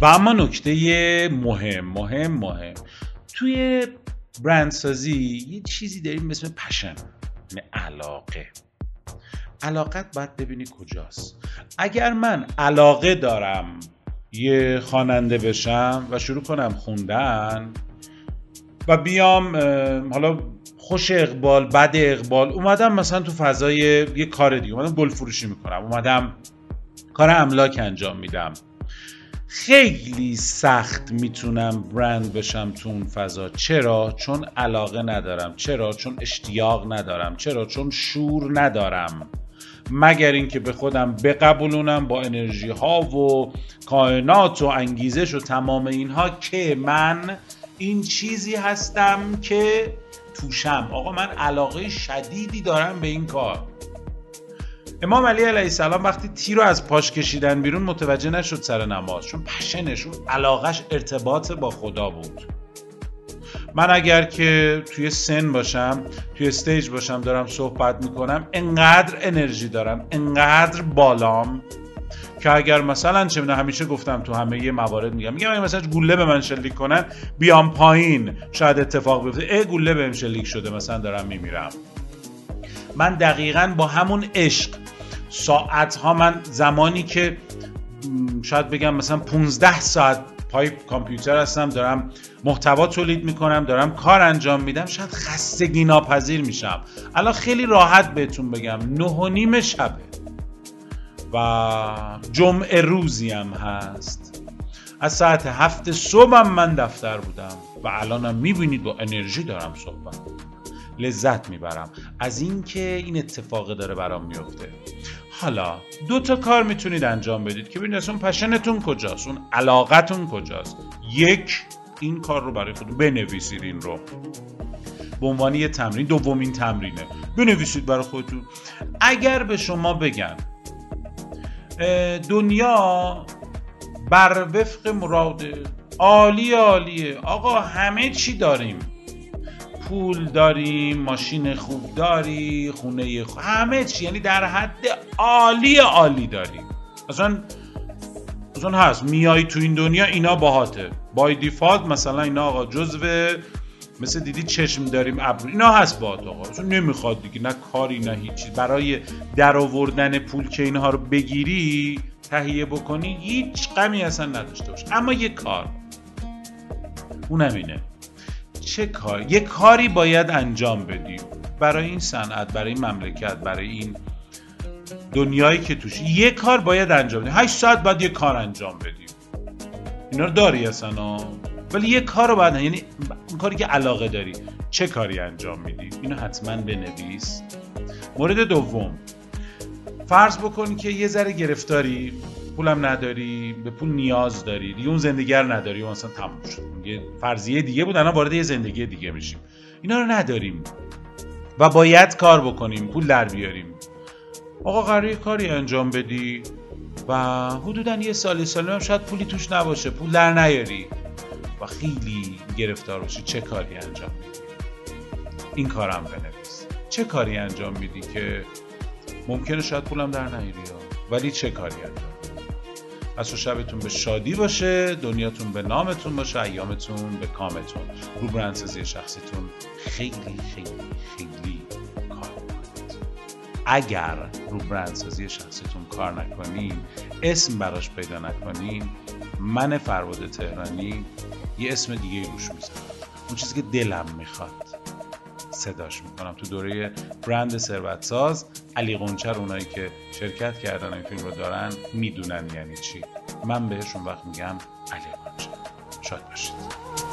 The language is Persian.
و اما نکته مهم مهم مهم. توی برندسازی یه چیزی داریم اسم پشن یعنی علاقه. علاقت باید ببینی کجاست. اگر من علاقه دارم یه خواننده بشم و شروع کنم خوندن و بیام حالا خوش اقبال بد اقبال اومدم مثلا تو فضای یه کار دیگه اومدم گل فروشی می‌کنم اومدم کار املاک انجام میدم. خیلی سخت می‌تونم برند بشم تو اون فضا. چرا؟ چون علاقه ندارم. چرا؟ چون اشتیاق ندارم. چرا؟ چون شور ندارم. مگر اینکه به خودم بقبولونم با انرژی ها و کائنات و انگیزش و تمام اینها که من این چیزی هستم که توشم. آقا من علاقه شدیدی دارم به این کار. امام علی علیه السلام وقتی تیر رو از پاش کشیدن بیرون متوجه نشد سر نماز چون پشنش اون علاقش ارتباط با خدا بود. من اگر که توی سن باشم توی استیج باشم دارم صحبت می‌کنم انقدر انرژی دارم انقدر بالام که اگر مثلا چه همیشه گفتم تو همه یه موارد میگم میگم مثلا گوله به من شلیک کنن بیام پایین شاید اتفاق بیفته. ای گوله بهم شلیک شده مثلا دارم میمیرم. من دقیقا با همون عشق ساعت ها من زمانی که شاید بگم مثلا 15 ساعت پای کامپیوتر هستم دارم محتوا تولید می‌کنم دارم کار انجام میدم شاید خستگی ناپذیر میشم. الان خیلی راحت بهتون بگم نه و نیم شبه. و جمعه روزی هم هست. از ساعت هفت صبحم من دفتر بودم و الانم می‌بینید با انرژی دارم صحبت لذت می‌برم. از اینکه این اتفاق داره برام میفته. حالا دو تا کار می‌تونید انجام بدید که ببینید اون پشنتون کجاست اون علاقتون کجاست. یک این کار رو برای خودتون بنویسید این رو. به عنوان یه تمرین دومین تمرینه. بنویسید برای خودتون. اگر به شما بگن دنیا بر وفق مراد عالی عالیه آقا همه چی داریم. پول داریم ماشین خوب داری خونه خوب. همه چی. یعنی در حد عالی عالی داریم. اصلا اصلا هست. میای تو این دنیا اینا باهاته. بای دیفالت مثلا اینا آقا جزو مثل دیدی چشم داریم ابرو. اینا هست باهات آقا. اصلا نمی‌خواد دیگه. نه کاری نه هیچی برای در آوردن پول که اینها رو بگیری تهیه بکنی هیچ غمی اصلا نداشته باش. اما یه کار. اونم اینه. چه کار یه کاری باید انجام بدیم. برای این صنعت برای این مملکت برای این دنیایی که توش یه کار باید انجام بدیم. 8 ساعت باید یه کار انجام بدیم. اینا رو داری اصلا؟ ولی یه کار رو باید یعنی اون کاری که علاقه داری چه کاری انجام میدی؟ اینو حتما بنویس. مورد دوم. فرض بکن که یه ذره گرفتاری پولم نداری به پول نیاز داری دیگه اون زندگی رو نداری و مثلا تموم شد. یه فرضیه دیگه بود الان وارد یه زندگی دیگه میشیم. اینا رو نداریم و باید کار بکنیم پول در بیاریم. آقا قراره کاری انجام بدی و حدودا یه سالی سالی هم شاید پولی توش نباشه پول در نیاری. و خیلی گرفتار باشی چه کاری انجام میدی؟ این کارم بنویس. چه کاری انجام میدی که ممکنه شاید پولم در نیاری؟ ولی چه کاری انجام از شبتون به شادی باشه دنیاتون به نامتون باشه ایامتون به کامتون. رو برندسازی شخصیتون خیلی خیلی خیلی کار کنید اگر رو برندسازی شخصیتون کار نکنین اسم براش پیدا نکنین من فرود تهرانی یه اسم دیگه روش می‌زنم. اون چیزی که دلم می‌خواد. صداش می‌کنم. تو دوره برند ثروت ساز علی قنچر اونایی که شرکت کردن این فیلم رو دارن می‌دونن یعنی چی. من بهشون وقت میگم علی قنچر شاد باشید.